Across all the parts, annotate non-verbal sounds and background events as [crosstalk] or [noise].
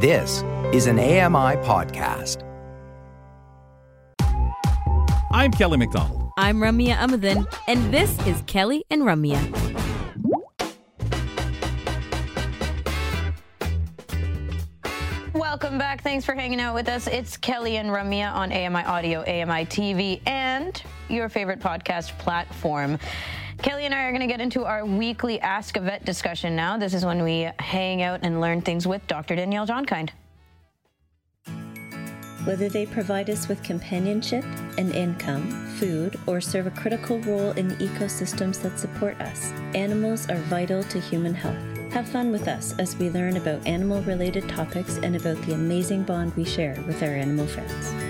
This is an AMI podcast. I'm Kelly McDonald. I'm Ramya Amuthan, and this is Kelly and Ramya. Welcome back. Thanks for hanging out with us. It's Kelly and Ramya on AMI Audio, AMI TV, and your favorite podcast platform. Kelly and I are going to get into our weekly Ask a Vet discussion now. This is when we hang out and learn things with Dr. Danielle Jongkind. Whether they provide us with companionship, an income, food, or serve a critical role in the ecosystems that support us, animals are vital to human health. Have fun with us as we learn about animal related topics and about the amazing bond we share with our animal friends.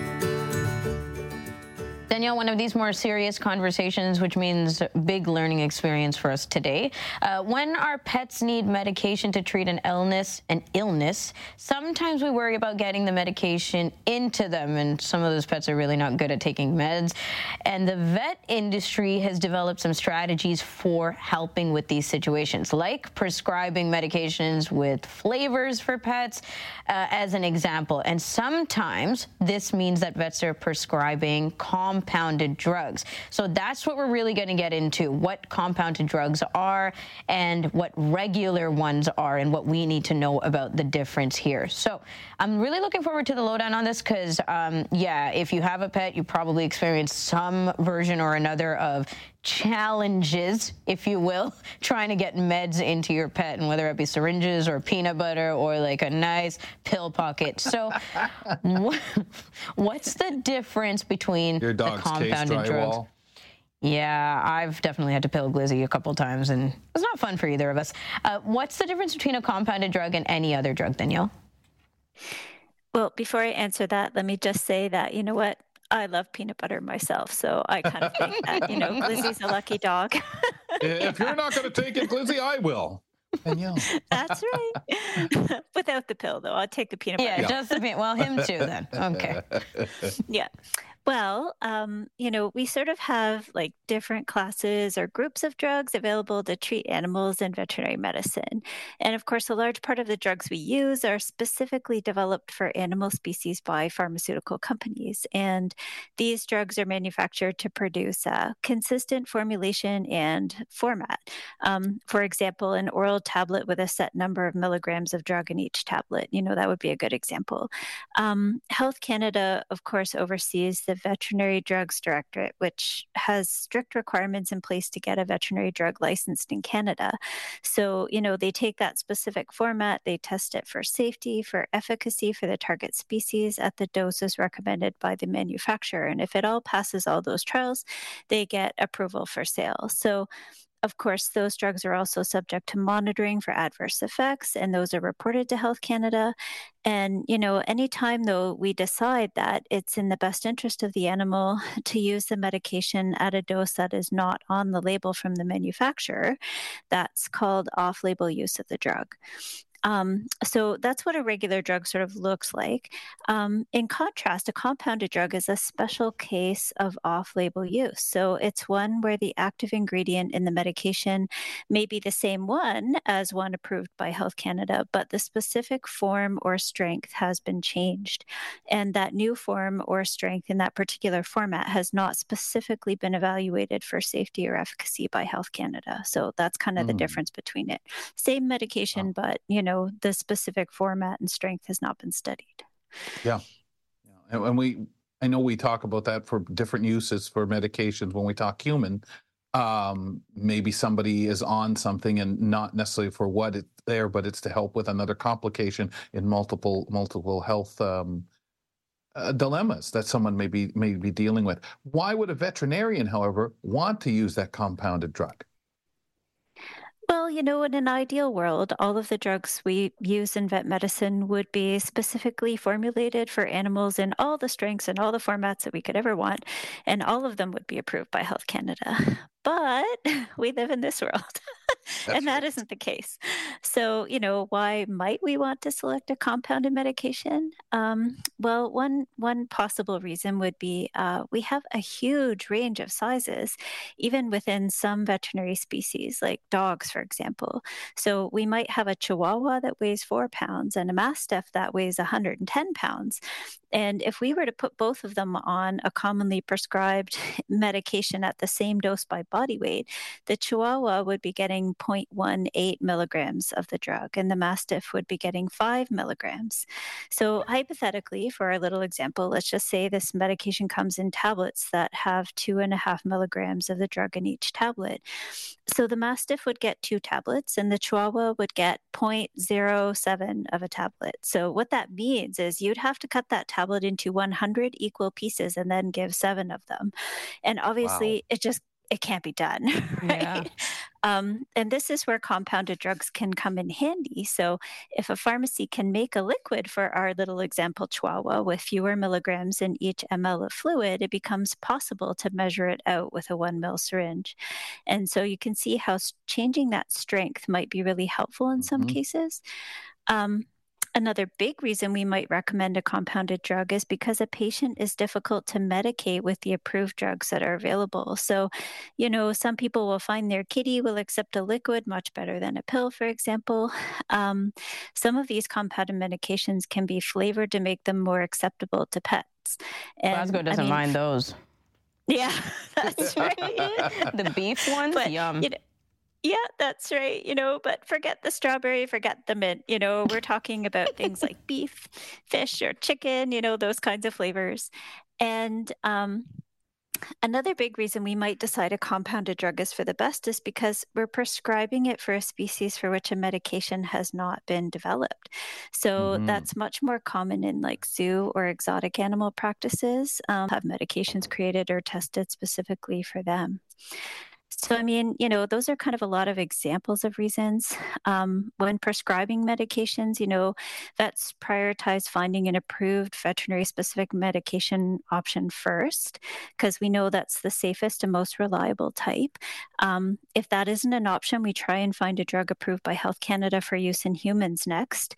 Danielle, one of these more serious conversations, which means big learning experience for us today. Uh, when our pets need medication to treat an illness, an illness, sometimes we worry about getting the medication into them, and some of those pets are really not good at taking meds. And the vet industry has developed some strategies for helping with these situations, like prescribing medications with flavors for pets, uh, as an example. And sometimes this means that vets are prescribing compound compounded drugs. So that's what we're really going to get into what compounded drugs are and what regular ones are and what we need to know about the difference here. So I'm really looking forward to the lowdown on this because, um, yeah, if you have a pet, you probably experienced some version or another of challenges, if you will, [laughs] trying to get meds into your pet, and whether it be syringes or peanut butter or like a nice pill pocket. So, [laughs] what's the difference between your the compounded drugs? Yeah, I've definitely had to pill Glizzy a couple times, and it's not fun for either of us. Uh, what's the difference between a compounded drug and any other drug, Danielle? Well, before I answer that, let me just say that, you know what? I love peanut butter myself, so I kind of think that you know Glizzy's a lucky dog. if you're not going to take it, Glizzy, I will. Danielle. That's right. [laughs] Without the pill, though, I'll take the peanut butter. Yeah, just the peanut. Well, him too, then. Okay. [laughs] yeah. Well, um, you know, we sort of have like different classes or groups of drugs available to treat animals in veterinary medicine. And of course, a large part of the drugs we use are specifically developed for animal species by pharmaceutical companies. And these drugs are manufactured to produce a consistent formulation and format. Um, for example, an oral tablet with a set number of milligrams of drug in each tablet, you know, that would be a good example. Um, Health Canada, of course, oversees the Veterinary Drugs Directorate, which has strict requirements in place to get a veterinary drug licensed in Canada. So, you know, they take that specific format, they test it for safety, for efficacy for the target species at the doses recommended by the manufacturer. And if it all passes all those trials, they get approval for sale. So, of course, those drugs are also subject to monitoring for adverse effects, and those are reported to Health Canada. And, you know, anytime though we decide that it's in the best interest of the animal [laughs] to use the medication at a dose that is not on the label from the manufacturer, that's called off label use of the drug. Um, so that's what a regular drug sort of looks like. Um, in contrast, a compounded drug is a special case of off label use. So it's one where the active ingredient in the medication may be the same one as one approved by Health Canada, but the specific form or strength has been changed. And that new form or strength in that particular format has not specifically been evaluated for safety or efficacy by Health Canada. So that's kind of mm. the difference between it. Same medication, oh. but you know, the specific format and strength has not been studied. Yeah, yeah. and we I know we talk about that for different uses for medications when we talk human. Um, maybe somebody is on something and not necessarily for what it's there, but it's to help with another complication in multiple multiple health um, uh, dilemmas that someone may be may be dealing with. Why would a veterinarian, however, want to use that compounded drug? Well, you know, in an ideal world, all of the drugs we use in vet medicine would be specifically formulated for animals in all the strengths and all the formats that we could ever want, and all of them would be approved by Health Canada. But [laughs] we live in this world. [laughs] and that not the case. So, you know, why might we want to select a compounded medication? Um, well, one one possible reason would be uh, we have a huge range of sizes, even within some veterinary species, like dogs, for example. So we might have a Chihuahua that weighs four pounds and a Mastiff that weighs 110 pounds. And if we were to put both of them on a commonly prescribed [laughs] medication at the same dose by body weight, the Chihuahua would be getting 0.18 milligrams of the drug, and the Mastiff would be getting 5 milligrams. So, hypothetically, for our little example, let's just say this medication comes in tablets that have 2.5 milligrams of the drug in each tablet. So, the Mastiff would get two tablets, and the Chihuahua would get 0.07 of a tablet. So, what that means is you'd have to cut that tablet into 100 equal pieces and then give seven of them. And obviously, wow. it just it can't be done, [laughs] right? Yeah. Um, and this is where compounded drugs can come in handy. So, if a pharmacy can make a liquid for our little example chihuahua with fewer milligrams in each ml of fluid, it becomes possible to measure it out with a one mil syringe. And so, you can see how changing that strength might be really helpful in some mm-hmm. cases. Um, Another big reason we might recommend a compounded drug is because a patient is difficult to medicate with the approved drugs that are available. So, you know, some people will find their kitty will accept a liquid much better than a pill, for example. Um, some of these compounded medications can be flavored to make them more acceptable to pets. And, Glasgow doesn't I mean, mind those. [laughs] Yeah, [laughs] that's right. [laughs] the beef ones, but, yum. You know, yeah, that's right. You know, but forget the strawberry, forget the mint. You know, we're talking about things like [laughs] beef, fish, or chicken, you know, those kinds of flavors. And um, another big reason we might decide a compounded drug is for the best is because we're prescribing it for a species for which a medication has not been developed. So mm-hmm. that's much more common in like zoo or exotic animal practices, um, have medications created or tested specifically for them. So, I mean, you know, those are kind of a lot of examples of reasons. Um, when prescribing medications, you know, vets prioritize finding an approved veterinary specific medication option first, because we know that's the safest and most reliable type. Um, if that isn't an option, we try and find a drug approved by Health Canada for use in humans next.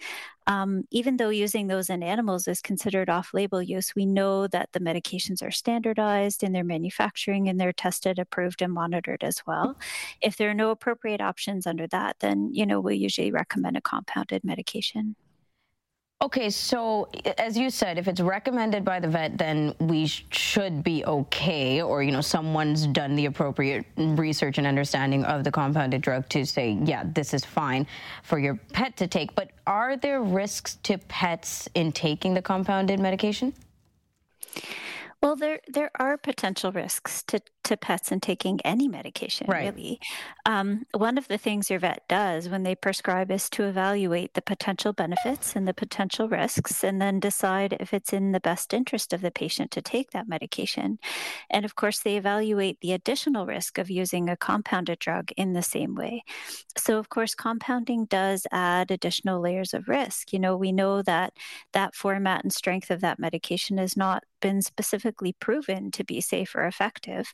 Um, even though using those in animals is considered off label use, we know that the medications are standardized in their manufacturing and they're tested, approved, and monitored as well. If there are no appropriate options under that, then, you know, we usually recommend a compounded medication. Okay, so as you said, if it's recommended by the vet, then we sh- should be okay, or you know, someone's done the appropriate research and understanding of the compounded drug to say, yeah, this is fine for your pet to take. But are there risks to pets in taking the compounded medication? Well, there there are potential risks to to pets and taking any medication, right. really. Um, one of the things your vet does when they prescribe is to evaluate the potential benefits and the potential risks and then decide if it's in the best interest of the patient to take that medication. And of course, they evaluate the additional risk of using a compounded drug in the same way. So, of course, compounding does add additional layers of risk. You know, we know that that format and strength of that medication is not been specifically proven to be safe or effective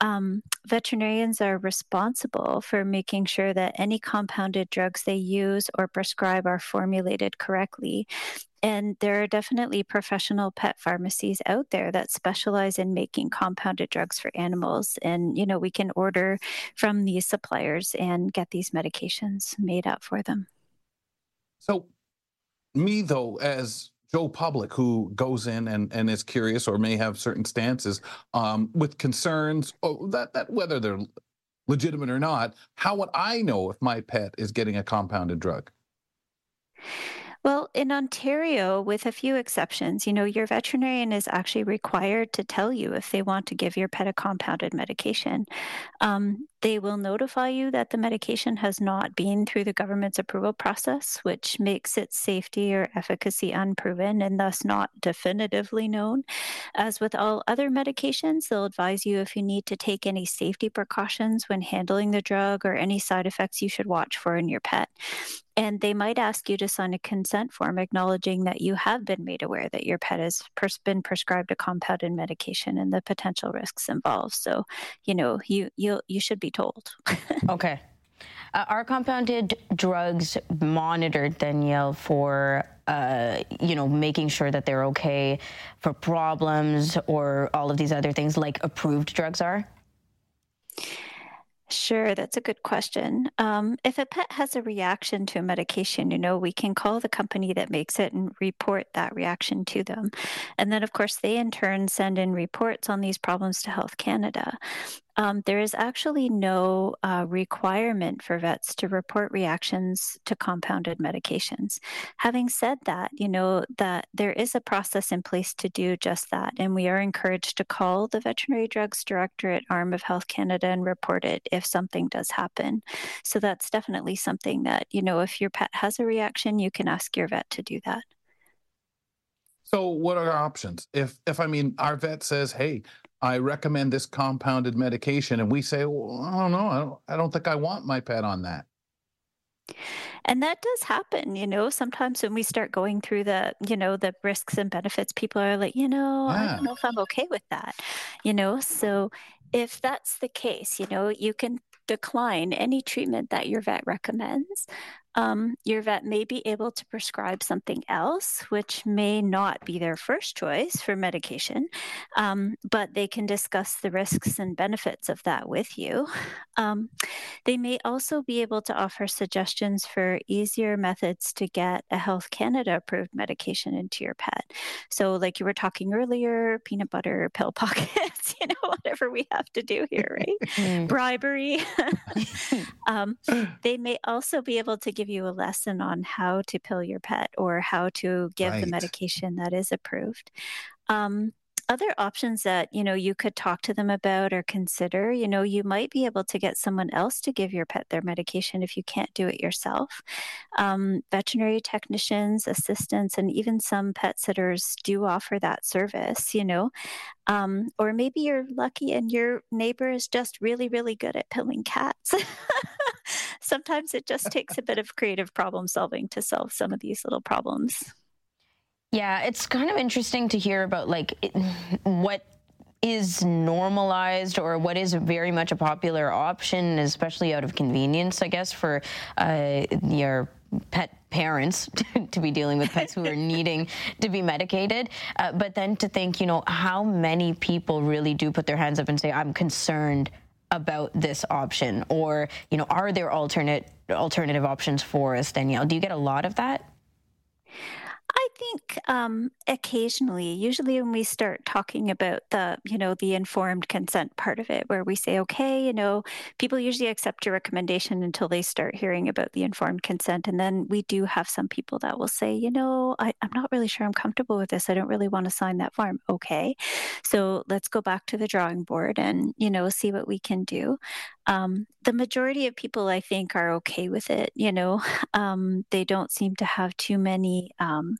um, veterinarians are responsible for making sure that any compounded drugs they use or prescribe are formulated correctly. And there are definitely professional pet pharmacies out there that specialize in making compounded drugs for animals. And, you know, we can order from these suppliers and get these medications made up for them. So, me, though, as Joe Public who goes in and, and is curious or may have certain stances um, with concerns oh, that, that whether they're legitimate or not, how would I know if my pet is getting a compounded drug? Well, in Ontario, with a few exceptions, you know, your veterinarian is actually required to tell you if they want to give your pet a compounded medication. Um, they will notify you that the medication has not been through the government's approval process, which makes its safety or efficacy unproven and thus not definitively known. As with all other medications, they'll advise you if you need to take any safety precautions when handling the drug or any side effects you should watch for in your pet. And they might ask you to sign a consent form acknowledging that you have been made aware that your pet has pers- been prescribed a compounded medication and the potential risks involved. So, you know, you you you should be told. [laughs] okay. Uh, are compounded drugs monitored, Danielle, for uh, you know making sure that they're okay for problems or all of these other things like approved drugs are? Sure, that's a good question. Um, if a pet has a reaction to a medication, you know, we can call the company that makes it and report that reaction to them. And then, of course, they in turn send in reports on these problems to Health Canada. Um, there is actually no uh, requirement for vets to report reactions to compounded medications. Having said that, you know that there is a process in place to do just that, and we are encouraged to call the Veterinary Drugs Directorate arm of Health Canada and report it if something does happen. So that's definitely something that you know if your pet has a reaction, you can ask your vet to do that. So what are our options? If if I mean our vet says, "Hey, I recommend this compounded medication," and we say, well, "I don't know, I don't, I don't think I want my pet on that." And that does happen, you know. Sometimes when we start going through the, you know, the risks and benefits, people are like, you know, yeah. I don't know if I'm okay with that, you know. So if that's the case, you know, you can decline any treatment that your vet recommends um, your vet may be able to prescribe something else, which may not be their first choice for medication, um, but they can discuss the risks and benefits of that with you. Um, they may also be able to offer suggestions for easier methods to get a Health Canada approved medication into your pet. So, like you were talking earlier, peanut butter, pill [laughs] pockets, you know, whatever we have to do here, right? [laughs] Bribery. [laughs] Um, they may also be able to give give you a lesson on how to pill your pet or how to give right. the medication that is approved. Um, other options that you know you could talk to them about or consider you know you might be able to get someone else to give your pet their medication if you can't do it yourself um, veterinary technicians assistants and even some pet sitters do offer that service you know um, or maybe you're lucky and your neighbor is just really really good at pilling cats [laughs] sometimes it just takes a bit of creative problem solving to solve some of these little problems yeah, it's kind of interesting to hear about like it, what is normalized or what is very much a popular option, especially out of convenience, I guess, for uh, your pet parents [laughs] to be dealing with pets who are [laughs] needing to be medicated. Uh, but then to think, you know, how many people really do put their hands up and say, I'm concerned about this option? Or you know are there alternate alternative options for us danielle do you get a lot of that think um, occasionally, usually when we start talking about the, you know, the informed consent part of it, where we say, okay, you know, people usually accept your recommendation until they start hearing about the informed consent. And then we do have some people that will say, you know, I, I'm not really sure I'm comfortable with this. I don't really want to sign that form. Okay. So let's go back to the drawing board and, you know, see what we can do. Um, the majority of people, I think, are okay with it. You know, [laughs] um, they don't seem to have too many um,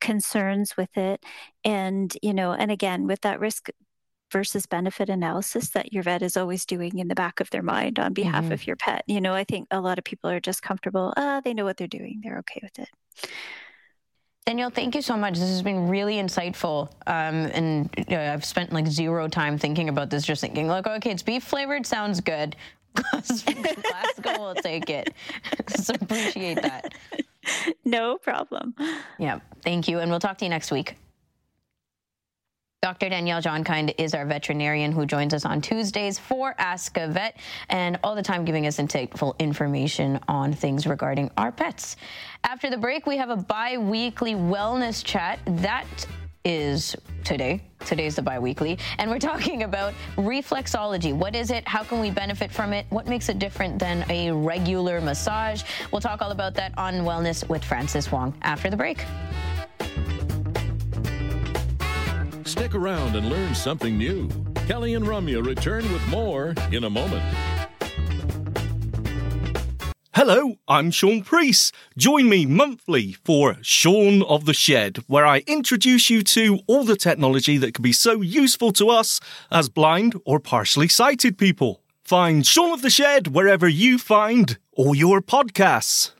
concerns with it. And, you know, and again, with that risk versus benefit analysis that your vet is always doing in the back of their mind on behalf mm-hmm. of your pet. You know, I think a lot of people are just comfortable. Uh, they know what they're doing. They're okay with it. Danielle, thank you so much. This has been really insightful. Um, and you know, I've spent like zero time thinking about this, just thinking, like, okay, it's beef flavored, sounds good. [laughs] Glasgow will take it. [laughs] so appreciate that. [laughs] No problem. Yeah, thank you. And we'll talk to you next week. Dr. Danielle Jongkind is our veterinarian who joins us on Tuesdays for Ask a Vet and all the time giving us insightful information on things regarding our pets. After the break, we have a bi weekly wellness chat. That is today. Today's the biweekly, and we're talking about reflexology. What is it? How can we benefit from it? What makes it different than a regular massage? We'll talk all about that on Wellness with Francis Wong after the break. Stick around and learn something new. Kelly and Ramya return with more in a moment. Hello, I'm Sean Priest. Join me monthly for Sean of the Shed, where I introduce you to all the technology that can be so useful to us as blind or partially sighted people. Find Sean of the Shed wherever you find all your podcasts.